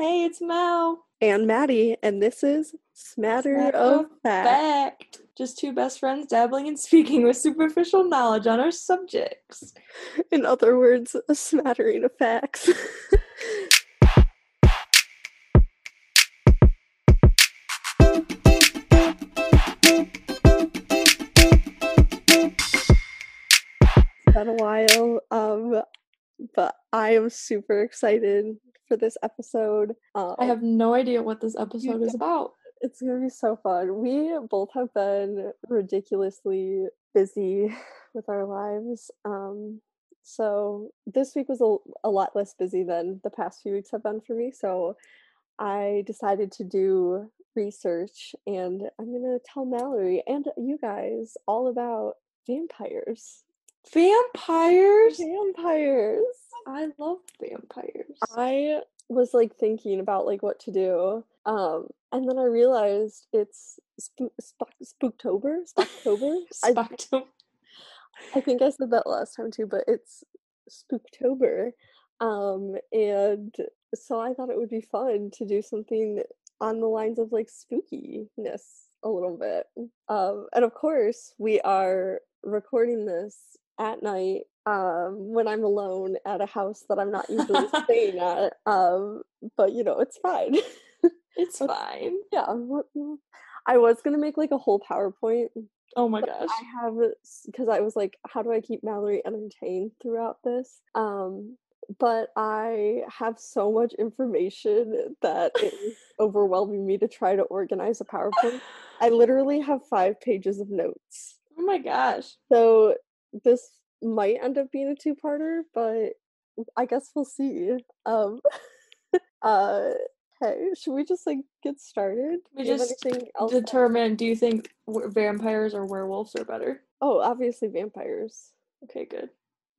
Hey, it's Mel. And Maddie, and this is Smatter, Smatter of Fact. Fact. Just two best friends dabbling and speaking with superficial knowledge on our subjects. In other words, a smattering of facts. It's been a while, um, but I am super excited for this episode. Um, I have no idea what this episode is about. It's gonna be so fun. We both have been ridiculously busy with our lives. Um, so this week was a, a lot less busy than the past few weeks have been for me. So I decided to do research and I'm gonna tell Mallory and you guys all about vampires. Vampires? Vampires. I love vampires. I was like thinking about like what to do. Um, and then I realized it's sp- sp- Spooktober. Spooktober. I, I think I said that last time too, but it's Spooktober. Um, and so I thought it would be fun to do something on the lines of like spookiness a little bit. Um, and of course, we are recording this at night um, when I'm alone at a house that I'm not usually staying at. Um, but you know, it's fine. it's fine. yeah. I was gonna make like a whole PowerPoint Oh my gosh. I have because I was like, how do I keep Mallory entertained throughout this? Um, but I have so much information that it is overwhelming me to try to organize a PowerPoint. I literally have five pages of notes. Oh my gosh. So this might end up being a two-parter, but I guess we'll see. Um, uh, hey, should we just like get started? We Do just anything else? to- Determine do you think vampires or werewolves are better? Oh, obviously vampires. Okay, good.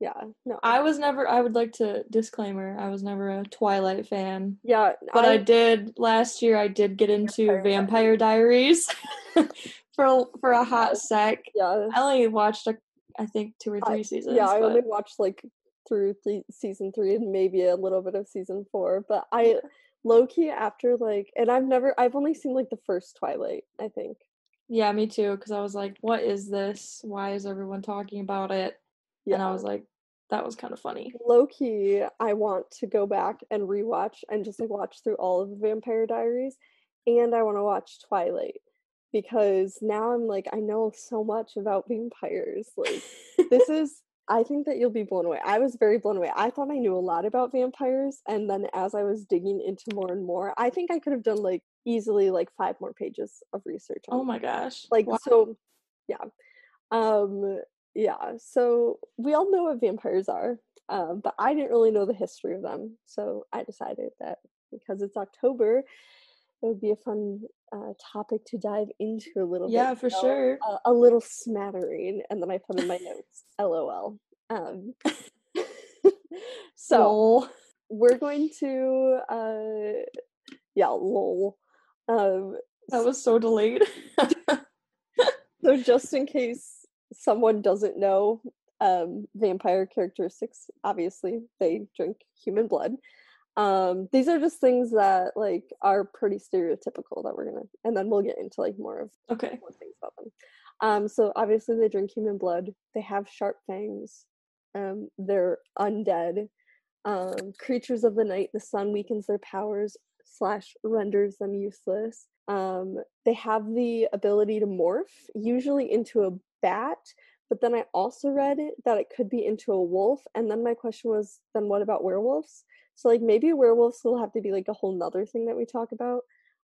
Yeah, no. I was never I would like to disclaimer, I was never a Twilight fan. yeah, But I, did last year I did get into Vampire Vampire Diaries for for a hot sec. yeah, I only watched a, I think two or I- three seasons. yeah. I only watched like through th- season three and maybe a little bit of season four, but I low key after like, and I've never, I've only mm. seen like the first Twilight. I think. yeah, me too. Because I was like, "What is this? Why is everyone talking about it?" Yeah, And I was like, "That was kind of funny." low key. I want to go back and rewatch and just like watch through all of the Vampire Diaries, and I want to watch Twilight because now I'm like, I know so much about vampires. Like, this is I think that you'll be blown away. I was very blown away. I thought I knew a lot about vampires, and then as I was digging into more and more, I think I could have done like easily like five more pages of research. On oh my gosh! like Wow. so, yeah, um, yeah. So we all know what vampires are, um, but I didn't really know the history of them. So I decided that because it's October, it would be a fun uh, topic to dive into a little yeah, bit. for So, sure. a, a little smattering and then i put in my notes lol um so Lol. we're going to uh yeah lol um that was so delayed. so just in case someone doesn't know um vampire characteristics obviously they drink human blood um these are just things that like are pretty stereotypical that we're gonna and then we'll get into like more of okay. more things about them. Um, so obviously they drink human blood. They have sharp fangs. Um, they're undead. Um, creatures of the night. The sun weakens their powers slash renders them useless. Um, they have the ability to morph, usually into a bat. But then I also read it that it could be into a wolf. And then my question was, then what about werewolves? So like maybe werewolves will have to be like a whole nother thing that we talk about.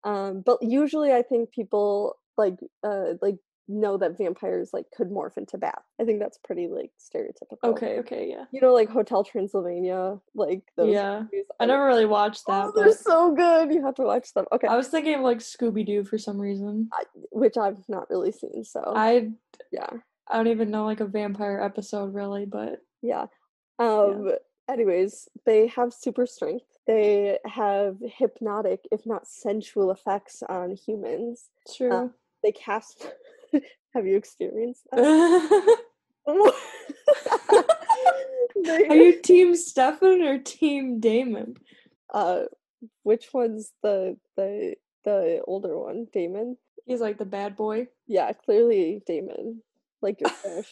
Um, but usually I think people like uh like know that vampires like could morph into bats. I think that's pretty like stereotypical. Okay. Okay. Yeah. You know, like Hotel Transylvania, like those. Yeah. movies. I never really watched that, Oh, they're so good. You have to watch them. Okay, I was thinking of like Scooby Doo for some reason. which I've not really seen. So I yeah, I don't even know like a vampire episode really, but yeah. Um. Anyways, they have super strength. They have hypnotic, if not sensual, effects on humans. true. They cast. have you experienced that? Are you Team Stefan or Team Damon? uh which one's the the the older one? Damon? He's like the bad boy. Yeah, clearly Damon. Like your fish.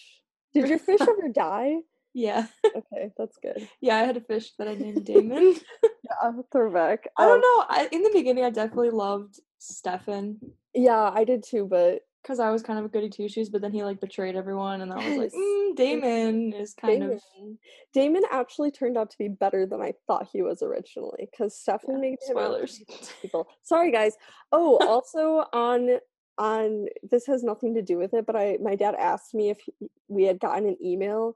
Did your fish ever die? Yeah. Okay, that's good. Yeah, I had a fish that I named Damon. Yeah, throwback. I don't Um, know. I, in the beginning, I definitely loved Stefan Yeah, I did too, but because I was kind of a goody two shoes, but then he like betrayed everyone, and I was like, mm, Damon is kind Damon. of Damon actually turned out to be better than I thought he was originally because Stefan Yeah, made spoilers. people. Sorry, guys. Oh, also on on this has nothing to do with it, but I my dad asked me if he- we had gotten an email.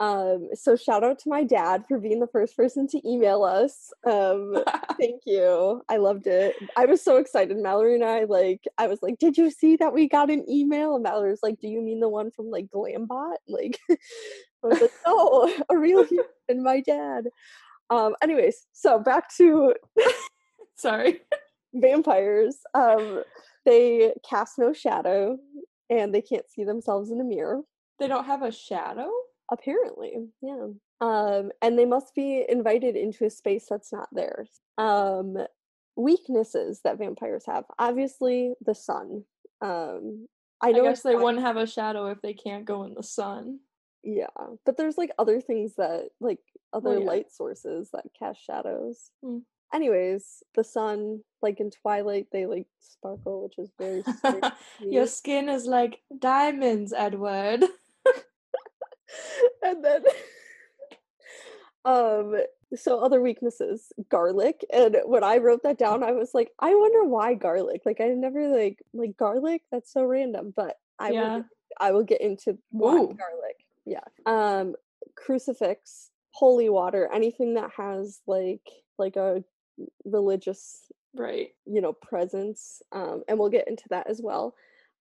Um, so shout out to my dad for being the first person to email us. Um, thank you. I loved it. I was so excited. Mallory and I like I was like, "Did you see that we got an email?" And Mallory was like, "Do you mean the one from like Glambot?" Like I was like, "No, a real human, and my dad." Um anyways, so back to Sorry. vampires. Um they cast no shadow and they can't see themselves in a mirror. They don't have a shadow. Apparently, yeah. Um, and they must be invited into a space that's not theirs. Um, weaknesses that vampires have. Obviously, the sun. Um, I I, know. guess they not- wouldn't have a shadow if they can't go in the sun. Yeah, but there's like other things that, like other yeah. light sources that cast shadows. Mm. Anyways, the sun, like in Twilight, they like sparkle, which is very. Your skin is like diamonds, Edward. and then um so other weaknesses garlic. And when i wrote that down i was like i wonder why garlic? Like i never like like garlic? That's so random but i Yeah. will i will get into why garlic. Yeah. Um crucifix holy water anything that has like like a religious Right. you know presence um and we'll get into that as well.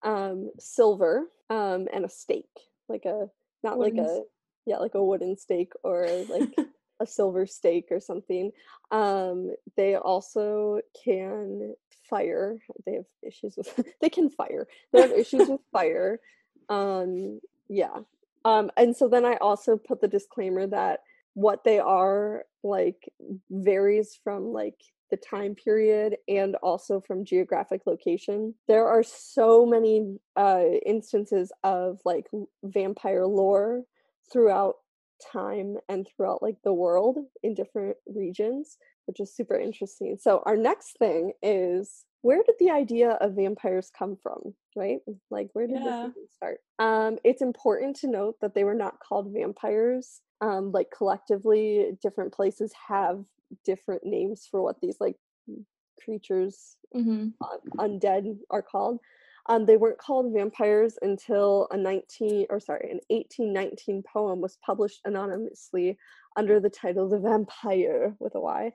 Um silver um and a stake like a not like a yeah like a wooden stake or like a silver stake or something. Um they also can fire. They have issues with they can fire. They have issues with fire. Um yeah. Um and so then i also put the disclaimer that what they are like varies from like the time period and also from geographic location. There are so many uh, instances of like vampire lore throughout time and throughout like the world in different regions, which is super interesting. So our next thing is where did the idea of vampires come from, right? Like where did Yeah. this start? Um, it's important to note that they were not called vampires. Um, like collectively, different places have different names for what these like creatures Mm-hmm. un- undead are called. Um, they weren't called vampires until a 19 or sorry, an 1819 poem was published anonymously under the title "The Vampyre" with a Y.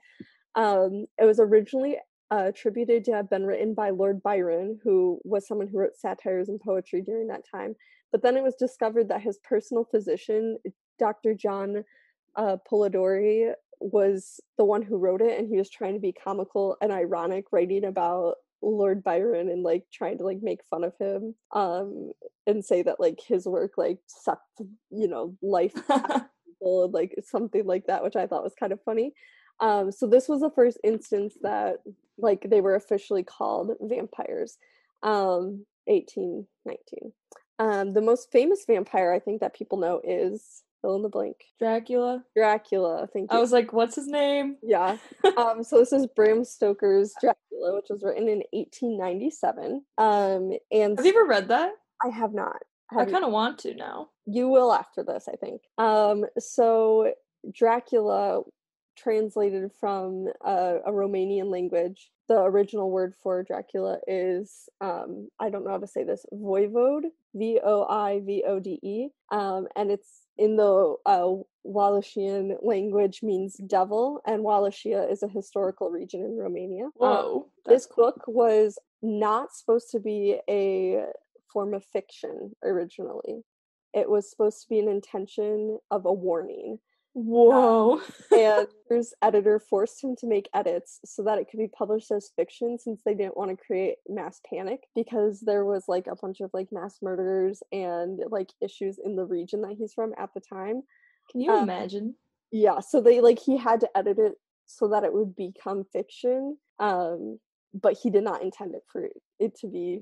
Um, it was originally uh, attributed to have been written by Lord Byron, who was someone who wrote satires and poetry during that time. But then it was discovered that his personal physician, Dr. John uh, Polidori, was the one who wrote it, and he was trying to be comical and ironic, writing about Lord Byron and like trying to like make fun of him, um, and say that like his work like sucked, you know, life people and like something like that, which I thought was kind of funny. Um, so this was the first instance that like they were officially called vampires. Um, 1819. Um, the most famous vampire I think that people know is fill in the blank. Dracula. Dracula. Thank you. I was like, what's his name? yeah. Um, so this is Bram Stoker's Dracula, which was written in 1897. Um, and Have you ever read that? I have not. I Have you- kind of want to now. you will after this, I think. Um, so Dracula translated from uh, a Romanian language. The original word for Dracula is um, I don't know how to say this. Voivode, V O I V O D E, um, and it's in the uh, Wallachia language means devil, and Wallachia is a historical region in Romania. Um, Whoa. this cool. book was not supposed to be a form of fiction originally. It was supposed to be an intention of a warning. Whoa. And his editor forced him to make edits so that it could be published as fiction since they didn't want to create mass panic because there was like a bunch of like mass murders and like issues in the region that he's from at the time. Can you um, imagine? Yeah, so they like he had to edit it so that it would become fiction. Um, but he did not intend it for it to be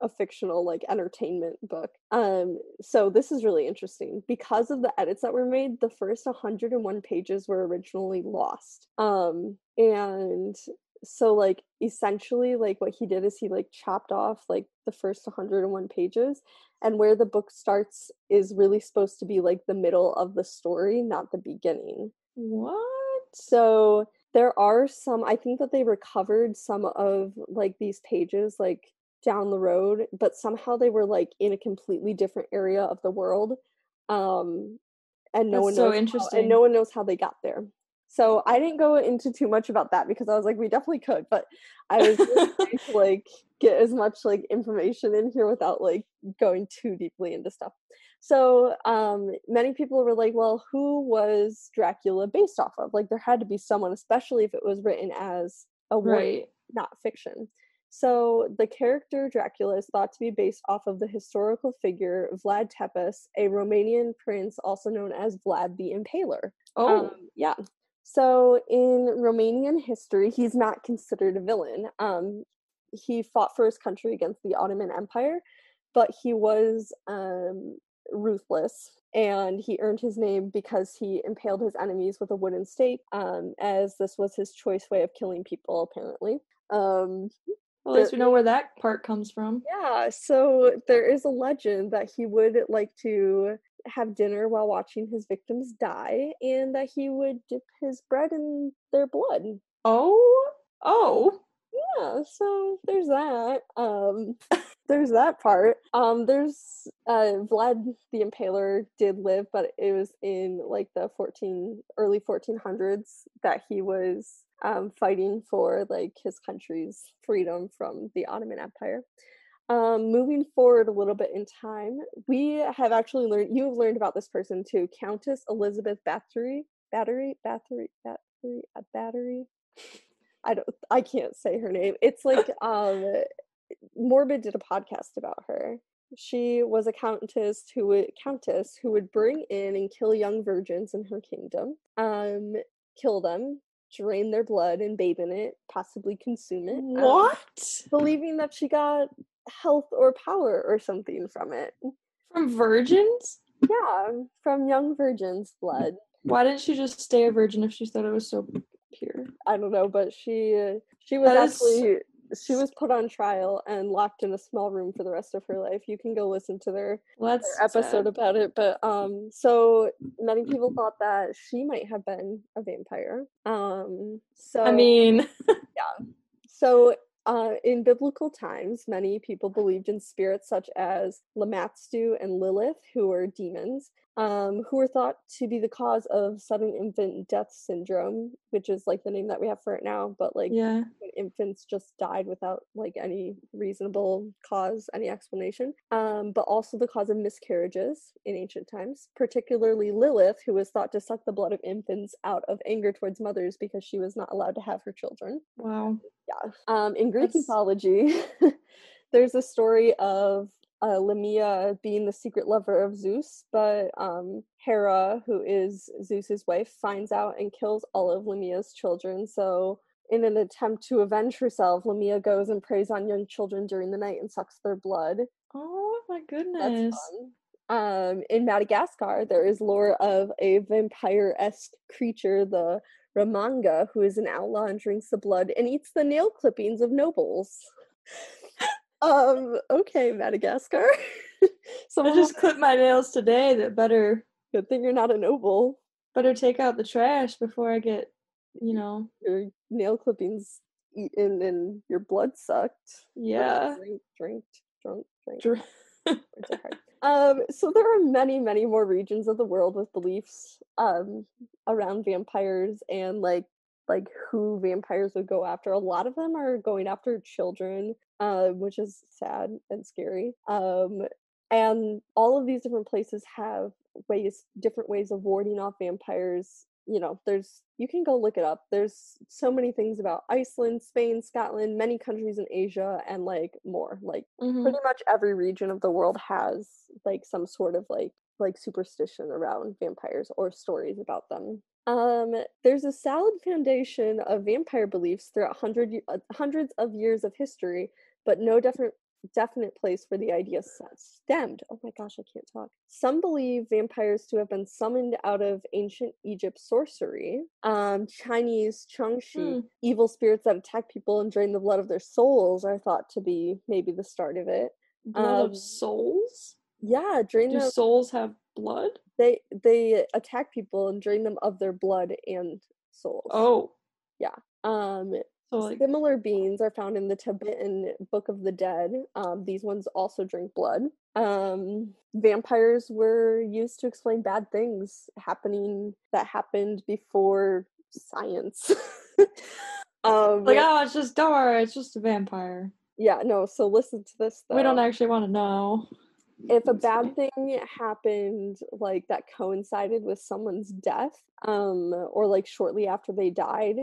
a fictional like entertainment book. Um so this is really interesting because of the edits that were made the first 101 pages were originally lost. Um and so like essentially like what he did is he like chopped off like the first 101 pages and where the book starts is really supposed to be like the middle of the story not the beginning What? so there are some i think that they recovered some of like these pages like down the road but somehow they were like in a completely different area of the world um and no That's one so knows how, and no one knows how they got there so i didn't go into too much about that because i was like we definitely could but i was trying to like get as much like information in here without like going too deeply into stuff so um many people were like well who was dracula based off of like there had to be someone especially if it was written as a Right. not fiction. So the character Dracula is thought to be based off of the historical figure Vlad Tepes, a Romanian prince also known as Vlad the Impaler. Oh. Um, yeah. So in Romanian history, he's not considered a villain. Um, he fought for his country against the Ottoman Empire, but he was um, ruthless and he earned his name because he impaled his enemies with a wooden stake, um, as this was his choice way of killing people, apparently. Um, well, at least we know where that part comes from. yeah, so there is a legend that he would like to have dinner while watching his victims die, and that he would dip his bread in their blood. Oh. Oh. Yeah, so there's that. Um, there's that part. Um, there's uh, Vlad the Impaler did live, but it was in like the 14 early 1400s that he was um, fighting for like his country's freedom from the Ottoman Empire. Um, moving forward a little bit in time, we have actually learned. You have learned about this person too, Countess Elizabeth. Battery, Bathory, Bathory, a battery. I don't. I can't say her name. It's like um, Morbid did a podcast about her. She was a countess who would countess who would bring in and kill young virgins in her kingdom. Um, kill them, drain their blood, and bathe in it, possibly consume it. um, What? believing that she got health or power or something from it. From virgins? Yeah, from young virgins' blood. Why didn't she just stay a virgin if she thought it was so pure? I don't know, but she uh, she was That is actually she was put on trial and locked in a small room for the rest of her life. You can go listen to their, their episode sad. about it. But um, so many people thought that she might have been a vampire. Um, so I mean, yeah. So, uh, in biblical times, many people believed in spirits such as Lamashtu and Lilith, who were demons, um, who were thought to be the cause of sudden infant death syndrome, which is like the name that we have for it now. But like yeah. infants just died without like any reasonable cause, any explanation. Um, but also the cause of miscarriages in ancient times, particularly Lilith, who was thought to suck the blood of infants out of anger towards mothers because she was not allowed to have her children. Wow. Yeah. Um, in Greek That's- mythology, there's a story of uh, Lamia being the secret lover of Zeus, but um, Hera, who is Zeus's wife, finds out and kills all of Lamia's children. So, in an attempt to avenge herself, Lamia goes and preys on young children during the night and sucks their blood. Oh my That's goodness. fun. Um, in Madagascar, there is lore of a vampire-esque creature, the Ramanga, who is an outlaw and drinks the blood and eats the nail clippings of nobles. um, okay, Madagascar. I just clipped my nails today. That better good thing you're not a noble. better take out the trash before I get, you know, Your nail clippings eaten and your blood sucked. Yeah. Drink, drink, drunk, drink. Dr-. Um, so there are many, many more regions of the world with beliefs um around vampires and like like who vampires would go after. A lot of them are going after children, uh, which is sad and scary. Um, and all of these different places have ways, different ways of warding off vampires. You know, there's you can go look it up. There's so many things about Iceland, Spain, Scotland, many countries in Asia, and like more. Like Mhm. pretty much every region of the world has like some sort of like like superstition around vampires or stories about them. Um, there's a solid foundation of vampire beliefs throughout hundred, uh, hundreds of years of history, but no definite definite place where the idea stemmed. Oh my gosh, I can't talk. Some believe vampires to have been summoned out of ancient Egypt sorcery. Um, Chinese Jiangshi, Hmm. evil spirits that attack people and drain the blood of their souls, are thought to be maybe the start of it. Blood Um, of souls? Yeah, drain Do them. souls have blood? They they attack people and drain them of their blood and souls. Oh, yeah. Um, so like Similar beings are found in the Tibetan Book of the Dead. Um, these ones also drink blood. Um, vampires were used to explain bad things happening that happened before science. um, like oh, it's just don't worry, it's just a vampire. yeah, no. So listen to this. Though. We don't actually want to know. if a bad thing happened like that coincided with someone's death um or like shortly after they died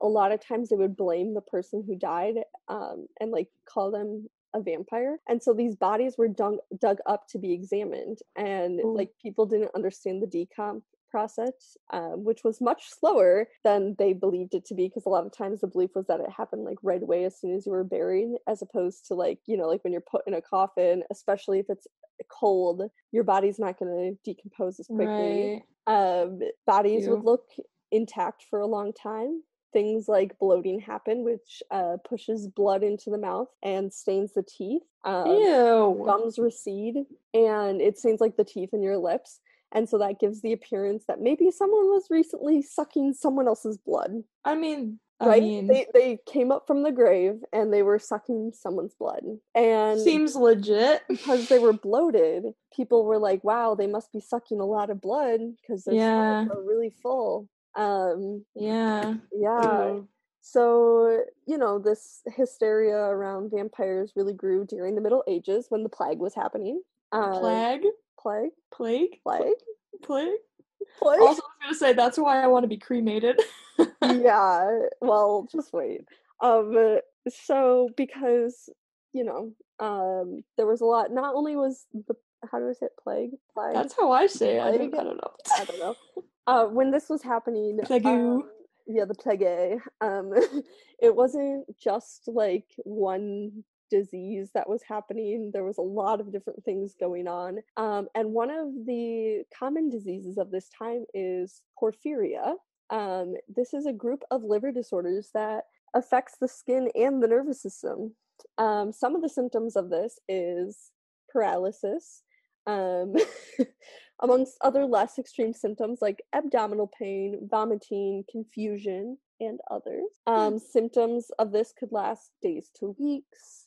a lot of times they would blame the person who died um and like call them a vampire and so these bodies were dug, dug up to be examined and Ooh. like people didn't understand the decomp process um, which was much slower than they believed it to be because a lot of times the belief was that it happened like right away as soon as you were buried as opposed to like you know like when you're put in a coffin especially if it's cold your body's not going to decompose as quickly Right. um, bodies would look intact for a long time. Things like bloating happen, which uh, pushes blood into the mouth and stains the teeth. Um, Ew. gums recede, and it stains like the teeth in your lips. And so that gives the appearance that maybe someone was recently sucking someone else's blood, I mean, right? I mean, they they came up from the grave and they were sucking someone's blood, and seems legit. because they were bloated, people were like, "Wow, they must be sucking a lot of blood because their Yeah. stomachs are really full." Um, Yeah. yeah. So you know, this hysteria around vampires really grew during the Middle Ages when the plague was happening. Uh, Plague? plague, Plague? plague, Plague? plague. Also, I was gonna say that's why I want to be cremated. yeah. Well, just wait. Um. So because you know, um, there was a lot. Not only was the how do I say it? Plague, plague. That's how I say it. I don't, I don't know. I don't know. Uh, when this was happening, um, yeah, the plague. Um, it wasn't just like one disease that was happening. There was a lot of different things going on. Um, and one of the common diseases of this time is porphyria. Um, this is a group of liver disorders that affects the skin and the nervous system. Um, some of the symptoms of this is paralysis, um, amongst other less extreme symptoms like abdominal pain, vomiting, confusion, and others. Um, symptoms of this could last days to weeks,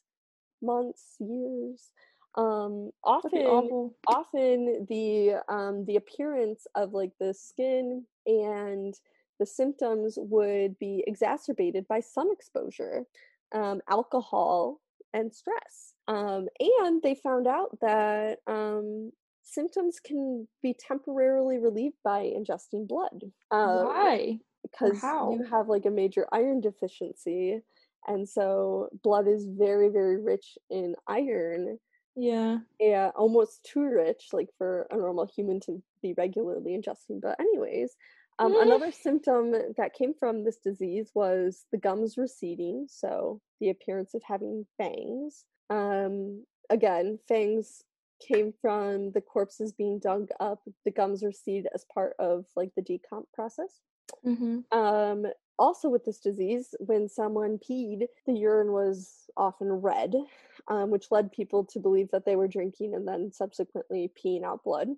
months, years. Um, often, often the um, the appearance of like the skin and the symptoms would be exacerbated by sun exposure, um, alcohol, and stress. Um, and they found out that um, symptoms can be temporarily relieved by ingesting blood. Um, Why? because you have like a major iron deficiency and so blood is very very rich in iron Yeah. yeah almost too rich like for a normal human to be regularly ingesting but anyways um, another symptom that came from this disease was the gums receding so the appearance of having fangs um, again fangs came from the corpses being dug up the gums recede as part of like the decomp process Mm-hmm. um, also, with this disease, when someone peed, the urine was often red, um, which led people to believe that they were drinking and then subsequently peeing out blood.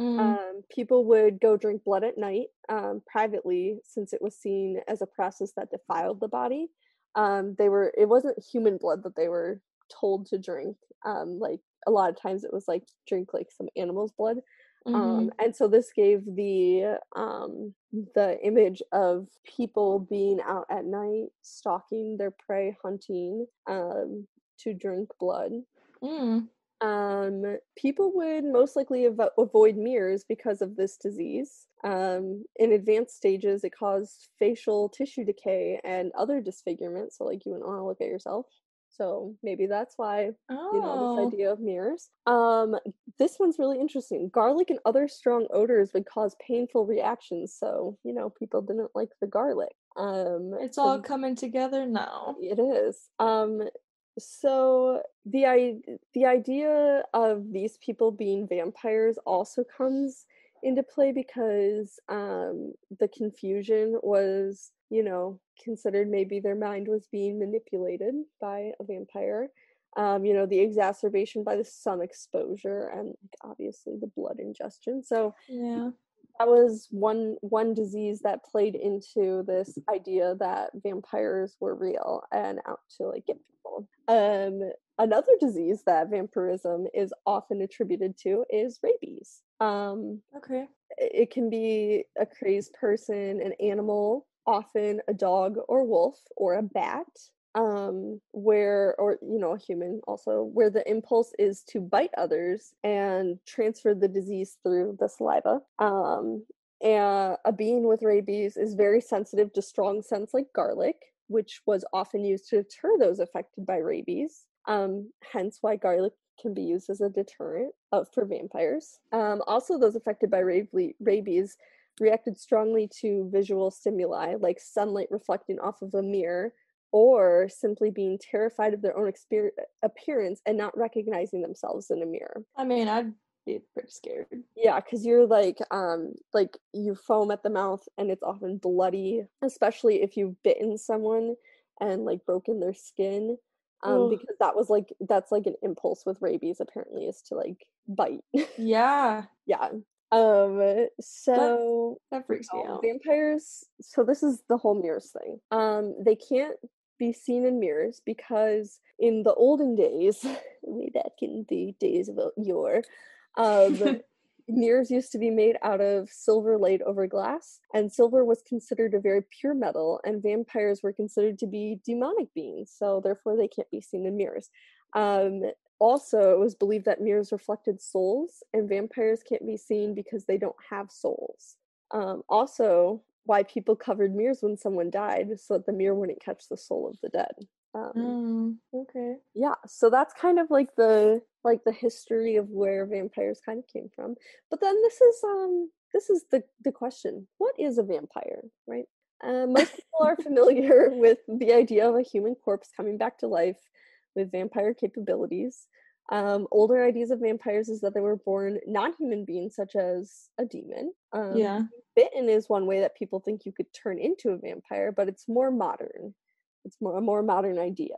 Mm. Um, people would go drink blood at night um, privately since it was seen as a process that defiled the body. Um, they were it wasn't human blood that they were told to drink. Um, like a lot of times, it was like drink like some animal's blood Mhm. um, and so this gave the um, the image of people being out at night stalking their prey hunting um, to drink blood Mm. um, people would most likely avo- avoid mirrors because of this disease um, in advanced stages it caused facial tissue decay and other disfigurement so like you wouldn't want to look at yourself So maybe that's why you know this Oh. idea of mirrors. Um, this one's really interesting. Garlic and other strong odors would cause painful reactions, so you know people didn't like the garlic. Um, It's all coming together now. it is. Um, so the i the idea of these people being vampires also comes into play because um the confusion was, you know, considered maybe their mind was being manipulated by a vampire. Um, you know, the exacerbation by the sun exposure and obviously the blood ingestion. So Yeah. that was one one disease that played into this idea that vampires were real and out to like get people. Um, another disease that vampirism is often attributed to is rabies. Um, Okay. it can be a crazed person, an animal, often a dog or wolf or a bat. Um, where or you know a human also where the impulse is to bite others and transfer the disease through the saliva. Um, and a being with rabies is very sensitive to strong scents like garlic, which was often used to deter those affected by rabies. Um, hence why garlic can be used as a deterrent uh, for vampires. Um, also, those affected by rabies reacted strongly to visual stimuli like sunlight reflecting off of a mirror or simply being terrified of their own exper- appearance and not recognizing themselves in a mirror. I mean, I'd be pretty scared. Yeah, because you're like, um, like you foam at the mouth and it's often bloody, especially if you've bitten someone and like broken their skin. Um, Ugh. because that was like that's like an impulse with rabies apparently is to like bite. Yeah. yeah. Um, so That freaks me out. vampires so this is the whole mirrors thing um they can't be seen in mirrors because in the olden days way back in the days of yore um mirrors used to be made out of silver laid over glass and silver was considered a very pure metal and vampires were considered to be demonic beings so therefore they can't be seen in mirrors um also it was believed that mirrors reflected souls and vampires can't be seen because they don't have souls. Um, also why people covered mirrors when someone died so that the mirror wouldn't catch the soul of the dead. Um, Mm, okay. yeah so that's kind of like the like the history of where vampires kind of came from. But then this is um this is the the question. What is a vampire right? Uh, most people are familiar with the idea of a human corpse coming back to life with vampire capabilities um, older ideas of vampires is that they were born non-human beings such as a demon um, Yeah. bitten is one way that people think you could turn into a vampire, but it's more modern. It's more a more modern idea.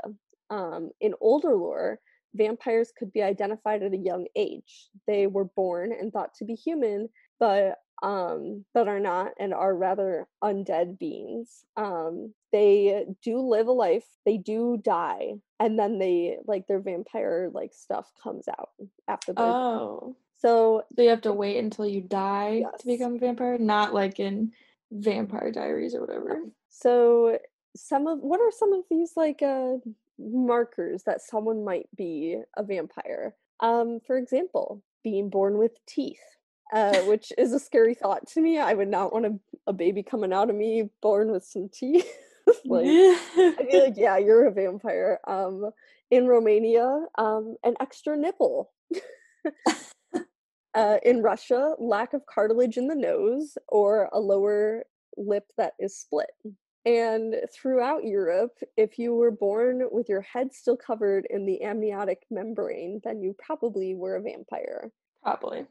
Um, in older lore, vampires could be identified at a young age. They were born and thought to be human, but um, but are not and are rather undead beings. Um, they do live a life. They do die, and then they like their vampire like stuff comes out after they're Oh. so So you have to wait until you die Yes. to become a vampire, not like in Vampire Diaries or whatever. So some of what are some of these like uh markers that someone might be a vampire? Um, for example, being born with teeth, uh, which is a scary thought to me. I would not want a, a baby coming out of me born with some teeth. like I'd be like, yeah, you're a vampire. Um, in Romania, um, an extra nipple. uh, in Russia, lack of cartilage in the nose or a lower lip that is split. And throughout Europe, if you were born with your head still covered in the amniotic membrane, then you probably were a vampire. Probably.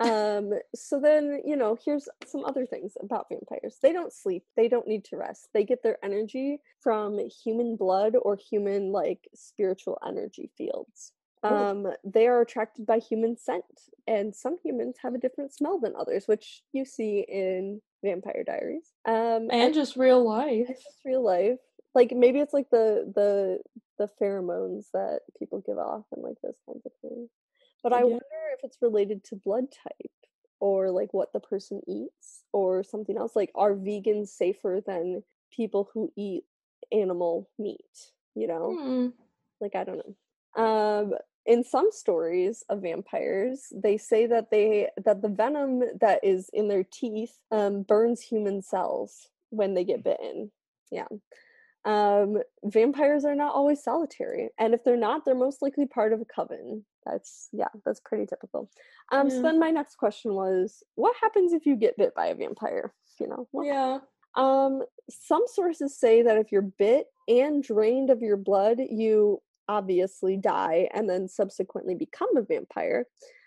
Um, so then, you know, here's some other things about vampires. They don't sleep, they don't need to rest. They get their energy from human blood or human like spiritual energy fields. Um, they are attracted by human scent, and some humans have a different smell than others, which you see in Vampire Diaries. Um, And just real life. just real life. Like maybe it's like the the the pheromones that people give off and like those kinds of things. But I Yeah. wonder if it's related to blood type or like what the person eats or something else. Like are vegans safer than people who eat animal meat? You know? Hmm. like i don't know um in some stories of vampires they say that they that the venom that is in their teeth um burns human cells when they get bitten yeah Um, vampires are not always solitary, and if they're not, they're most likely part of a coven. That's yeah, that's pretty typical. Um, so then my next question was, what happens if you get bit by a vampire? You know, what Yeah. um, some sources say that if you're bit and drained of your blood, you obviously die and then subsequently become a vampire.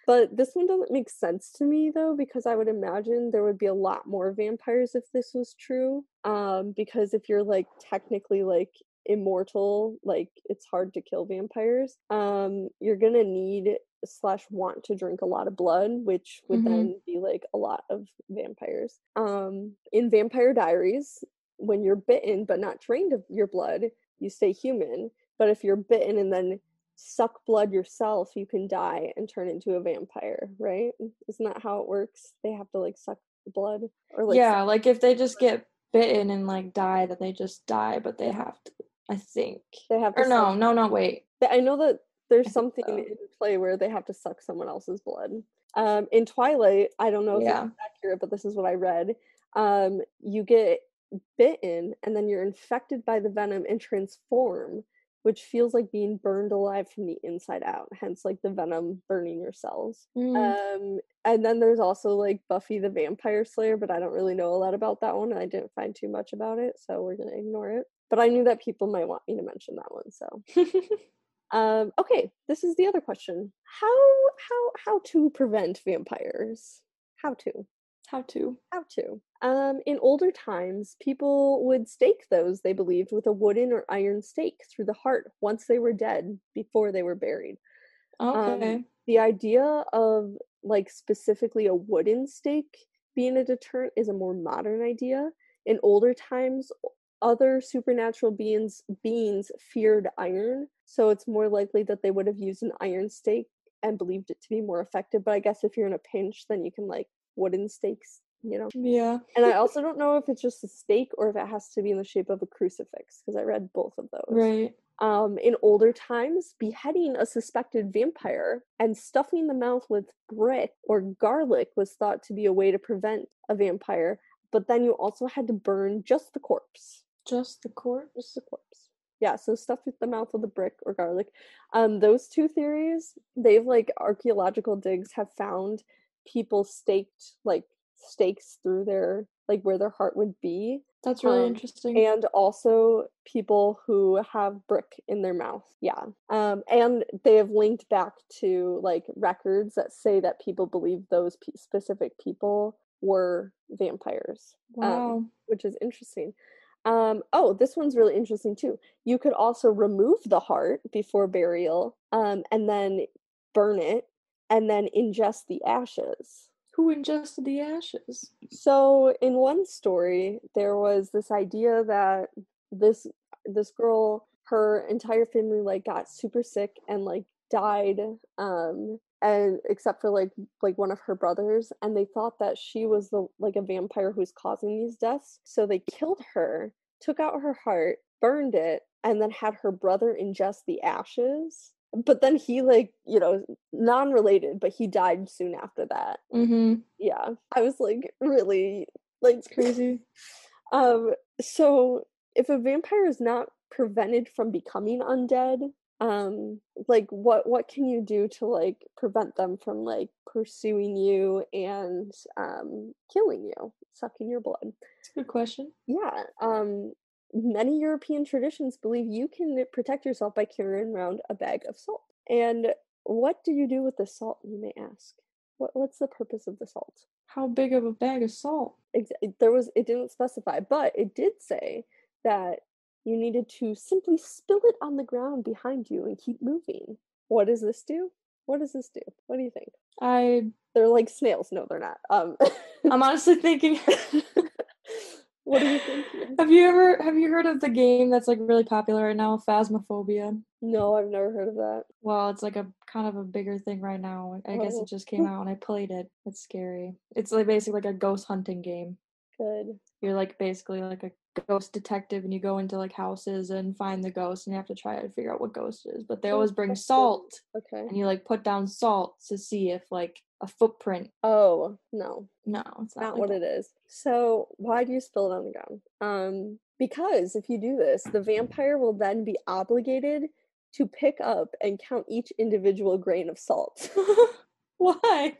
But this one doesn't make sense to me though, because I would imagine there would be a lot more vampires if this was true. Um, because if you're like technically like immortal, like it's hard to kill vampires. Um, you're gonna need slash want to drink a lot of blood, which would Mhm. then be like a lot of vampires. Um, in Vampire Diaries, when you're bitten but not drained of your blood, you stay human. But if you're bitten and then suck blood yourself, you can die and turn into a vampire, right? Isn't that how it works? They have to like suck blood or like yeah, like if they just get bitten and like die, then they just die, but they have to. I think. they have to Or no, no, no. Wait. I know that there's something so. in play where they have to suck someone else's blood. Um, in Twilight, I don't know if Yeah. it's accurate, but this is what I read. Um, you get bitten and then you're infected by the venom and transform, which feels like being burned alive from the inside out. Hence, like the venom burning your cells. Mm, Um, and then there's also like Buffy the Vampire Slayer, but I don't really know a lot about that one. I didn't find too much about it, so we're gonna ignore it. But I knew that people might want me to mention that one, so um, okay, this is the other question. How how how to prevent vampires? How to? How to? How to? Um, in older times, people would stake those they believed with a wooden or iron stake through the heart once they were dead, before they were buried. Okay. Um, the idea of like specifically a wooden stake being a deterrent is a more modern idea. In older times, other supernatural beings beings feared iron, so it's more likely that they would have used an iron stake and believed it to be more effective. But I guess if you're in a pinch, then you can like wooden stakes, you know. yeah. And I also don't know if it's just a stake or if it has to be in the shape of a crucifix because I read both of those Right. um, in older times, beheading a suspected vampire and stuffing the mouth with brick or garlic was thought to be a way to prevent a vampire. But then you also had to burn just the corpse, Just the corpse. just the corpse. Yeah, so stuff with the mouth with a brick or garlic. Um, those two theories, they've like archaeological digs have found people staked like stakes through their like where their heart would be That's really Um, interesting. and also people who have brick in their mouth yeah um and they have linked back to like records that say that people believe those pe- specific people were vampires wow. which is interesting um oh this one's really interesting too you could also remove the heart before burial um and then burn it and then ingest the ashes Who ingested the ashes? so in one story, there was this idea that this this girl, her entire family like got super sick and like died, um, and except for like like one of her brothers, and they thought that she was the like a vampire who was causing these deaths. So they killed her, took out her heart, burned it, and then had her brother ingest the ashes. But then he like you know non-related, but he died soon after that Mm-hmm. yeah i was like really like It's crazy. um so if a vampire is not prevented from becoming undead um like what what can you do to like prevent them from like pursuing you and um killing you sucking your blood It's a good question. yeah um many european traditions believe you can protect yourself by carrying around a bag of salt. And what do you do with the salt you may ask? What, what's the purpose of the salt? How big of a bag of salt? it- there was it didn't specify but it did say that you needed to simply spill it on the ground behind you and keep moving. What does this do? What does this do? What do you think? I they're like snails. No they're not. Um I'm honestly thinking. what do you think have you ever have you heard of the game that's like really popular right now, Phasmophobia? no i've never heard of that Well, it's like a kind of a bigger thing right now. I guess Oh. it just came out and I played it. It's scary. It's like basically like a ghost hunting game. good You're like basically like a ghost detective and you go into like houses and find the ghost and you have to try to figure out what ghost is. But they Oh, always bring salt okay and you like put down salt to see if like a footprint. oh no No, it's not, not like what that. it is so why do you spill it on the ground um Because if you do this, the vampire will then be obligated to pick up and count each individual grain of salt. Why?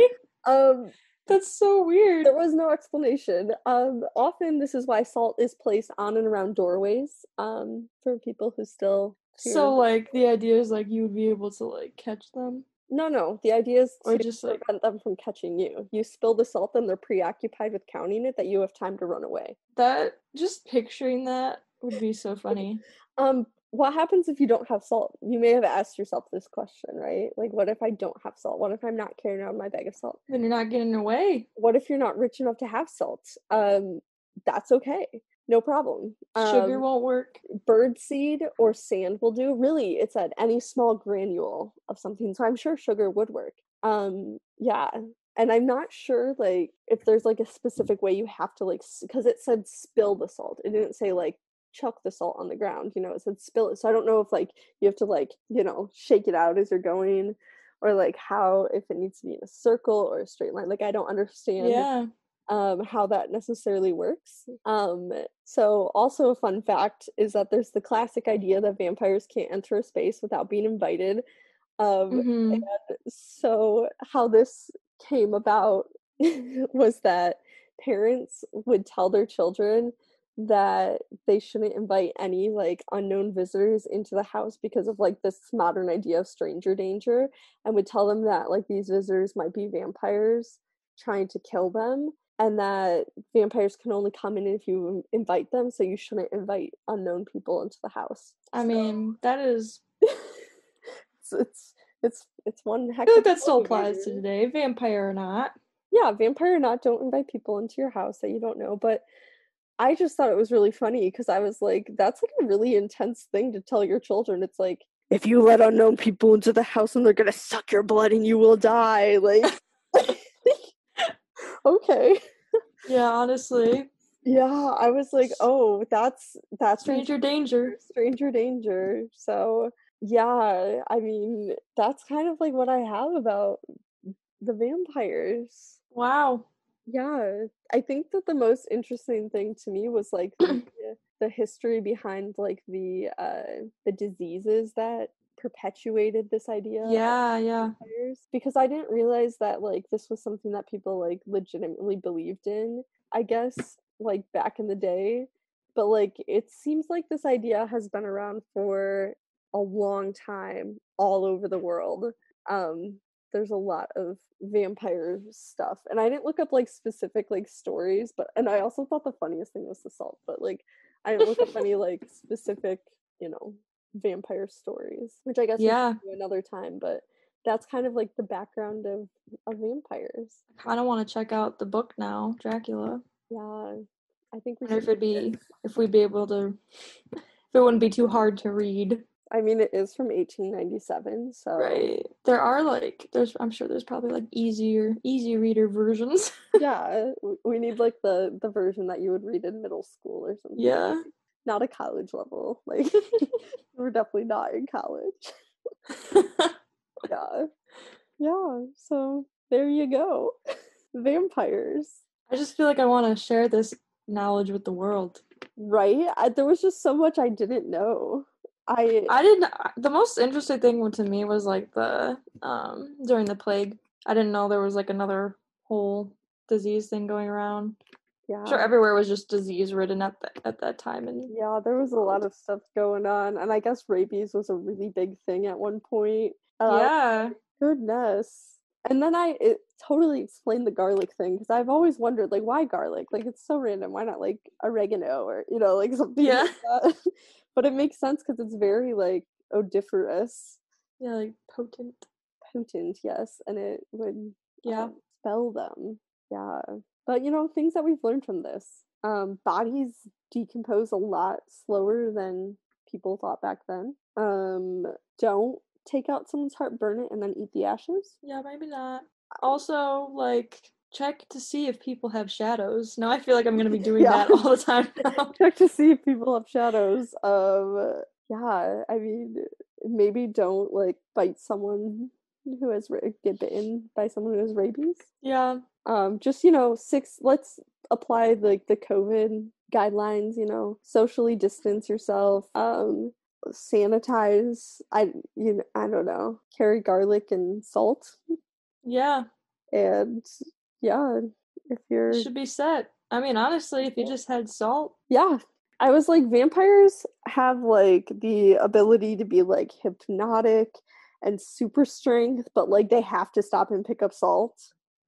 Um, That's so weird. there was no explanation. Um, often this is why salt is placed on and around doorways. Um, for people who still fear- So like the idea is like you would be able to like catch them no, no. The idea is or to just like prevent them from catching you. You spill the salt, and they're preoccupied with counting it that you have time to run away. that. Just picturing that would be so funny. Um, what happens if you don't have salt? You may have asked yourself this question, right? Like, what if I don't have salt? What if I'm not carrying around my bag of salt? Then you're not getting away. What if you're not rich enough to have salt? Um, that's okay. No problem. Sugar Um, won't work. bird seed or sand will do. Really, it said any small granule of something. So I'm sure sugar would work. Um, yeah. And I'm not sure like if there's like a specific way you have to like because it said spill the salt. It didn't say like chuck the salt on the ground. You know, it said spill it. So I don't know if like you have to like you know shake it out as you're going, or like how if it needs to be in a circle or a straight line. Like I don't understand Yeah. Um, how that necessarily works. Um, so, also a fun fact is that there's the classic idea that vampires can't enter a space without being invited. Um, Mhm. So, how this came about was that parents would tell their children that they shouldn't invite any like unknown visitors into the house because of like this modern idea of stranger danger and would tell them that like these visitors might be vampires trying to kill them and that vampires can only come in if you invite them so you shouldn't invite unknown people into the house I mean, that is. it's it's it's, it's one I feel like that still applies to today, vampire or not. yeah vampire or not don't invite people into your house that you don't know but i just thought it was really funny because i was like that's like a really intense thing to tell your children it's like if you let unknown people into the house and they're gonna suck your blood and you will die like okay Yeah, honestly, yeah i was like oh that's that's stranger danger. stranger danger so yeah i mean that's kind of like what i have about the vampires Wow. yeah i think that the most interesting thing to me was like the, the history behind like the uh the diseases that perpetuated this idea Yeah, yeah. vampires because i didn't realize that like this was something that people like legitimately believed in i guess like back in the day but like it seems like this idea has been around for a long time all over the world um there's a lot of vampire stuff and i didn't look up like specific like stories but and i also thought the funniest thing was the salt but like i didn't look up any like specific you know vampire stories which i guess we Yeah. can do another time but that's kind of like the background of of vampires. I kind of want to check out the book now, Dracula. yeah i think we if it'd be if we'd be able to if it wouldn't be too hard to read. I mean it is from 1897 so right. There are like there's i'm sure there's probably like easier easy reader versions. Yeah we need like the the version that you would read in middle school or something. Yeah not a college level like we're definitely not in college. Yeah. Yeah so there you go. Vampires. I just feel like i want to share this knowledge with the world. Right? I, there was just so much i didn't know. I i didn't the most interesting thing to me was like the um during the plague i didn't know there was like another whole disease thing going around yeah. sure everywhere was just disease ridden at the, at that time and yeah there was a lot of stuff going on and i guess rabies was a really big thing at one point. Uh, yeah. goodness. And then i it totally explained the garlic thing because i've always wondered like why garlic? Like it's so random why not like oregano or you know like something Yeah. like that? But it makes sense because it's very like odoriferous. Yeah like potent. Potent yes and it would yeah. um, spell them. Yeah but you know things that we've learned from this um bodies decompose a lot slower than people thought back then um don't take out someone's heart burn it and then eat the ashes Yeah, maybe not. Also, like, check to see if people have shadows. Now I feel like I'm gonna be doing Yeah. that all the time now. check to see if people have shadows um yeah i mean maybe don't like bite someone who has get bitten by someone who has rabies yeah, um just you know six let's apply like the covid guidelines, you know, socially distance yourself, um, sanitize. I you know, I don't know, carry garlic and salt, Yeah, and yeah, if you're should be set. I mean, honestly, if you just had salt, yeah. I was like, vampires have like the ability to be like hypnotic and super strength, but like they have to stop and pick up salt.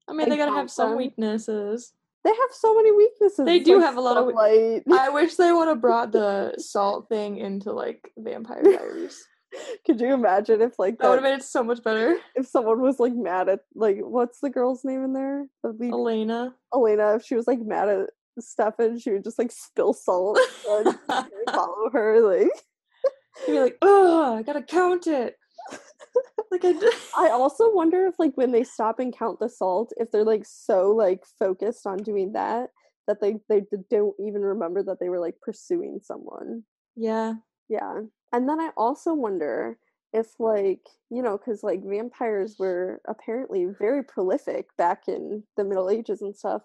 I mean, they gotta have some them. weaknesses. They have so many weaknesses. They do like, have a lot of light. I wish they would have brought the salt thing into like Vampire Diaries. Could you imagine if like That would have made it so much better. if someone was like mad at like what's the girl's name in there? The lead Elena. Elena, if she was like mad at Stefan, she would just like spill salt and follow her. Like You'd be like, oh, I gotta count it. like I did. I also wonder if like when they stop and count the salt, if they're like so like focused on doing that that they they don't even remember that they were like pursuing someone. Yeah. Yeah. And then I also wonder if like, you know, cuz like vampires were apparently very prolific back in the Middle Ages and stuff.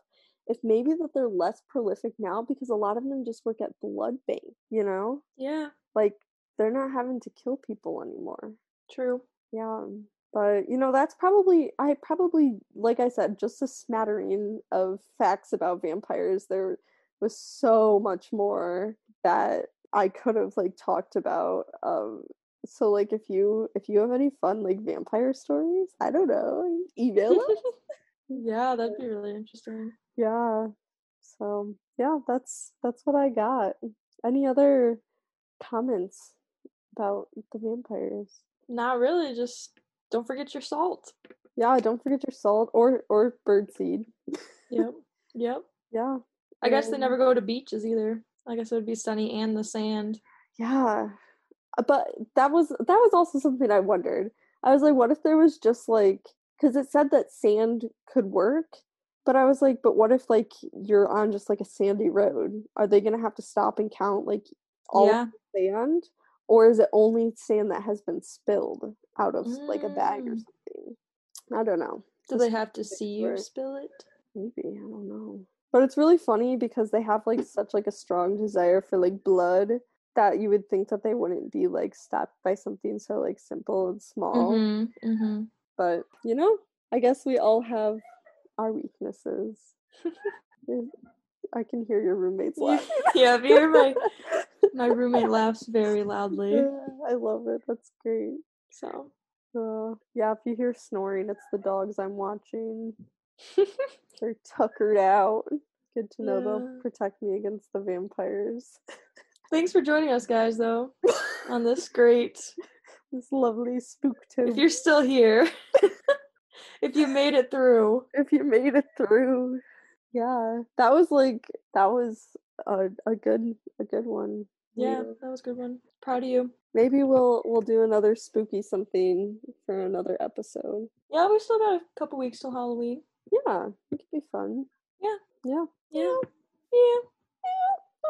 If maybe that they're less prolific now because a lot of them just work at blood bank, you know? Yeah. Like they're not having to kill people anymore. True. Yeah. But you know, that's probably I probably like I said, just a smattering of facts about vampires. There was so much more that I could have like talked about. Um so like if you if you have any fun like vampire stories, I don't know, email us. yeah, that'd be really interesting. yeah. So yeah, that's that's what I got. Any other comments about the vampires? Not really, just don't forget your salt. Yeah, don't forget your salt or or birdseed. Yep. Yep. Yeah. I guess they never go to beaches either. I guess it would be sunny and the sand. Yeah. Uh, But that was that was also something I wondered. I was like, what if there was just like because it said that sand could work, but I was like, but what if like you're on just like a sandy road? Are they gonna have to stop and count like all yeah. of the sand? Or is it only sand that has been spilled out of like a bag or Mm. something? I don't know. Do Just they have to see you spill it? Maybe, I don't know. But it's really funny because they have like such like a strong desire for like blood that you would think that they wouldn't be like stopped by something so like simple and small. Mm-hmm. Mm-hmm. But you know, I guess we all have our weaknesses. Yeah, I can hear your roommates laughing. yeah, if you hear my my roommate laughs very loudly. Yeah, I love it. That's great. So Uh, yeah, if you hear snoring, it's the dogs I'm watching. They're tuckered out. Good to know they'll protect me against the vampires. thanks for joining us guys though on this great this lovely spooktober. if you're still here. if you made it through. if you made it through, yeah, that was like that was a a good a good one. Yeah, We- that was a good one. Proud of you. maybe we'll we'll do another spooky something for another episode. Yeah, we still got a couple weeks till Halloween. Yeah, it could be fun. Yeah. yeah. Yeah. Yeah.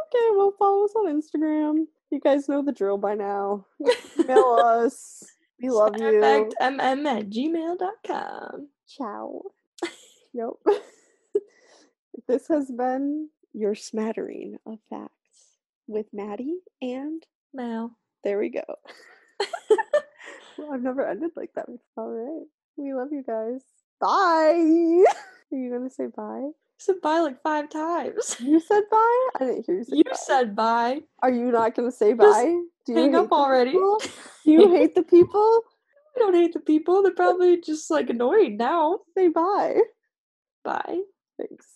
Okay, well, follow us on Instagram. You guys know the drill by now. Email us. We love you. mm at gmail.com. Ciao. Nope. this has been your smattering of facts with Maddie, and Now. there we go. Well, I've never ended like that before. All right. We love you guys. Bye. Are you gonna say bye? said bye like five times. You said bye. I didn't hear you say You bye. said bye. Are you not gonna say Just bye? Do you Hang up already. Do you hate the people? I don't hate the people. They're probably just like annoyed now. Say bye. Bye. Thanks.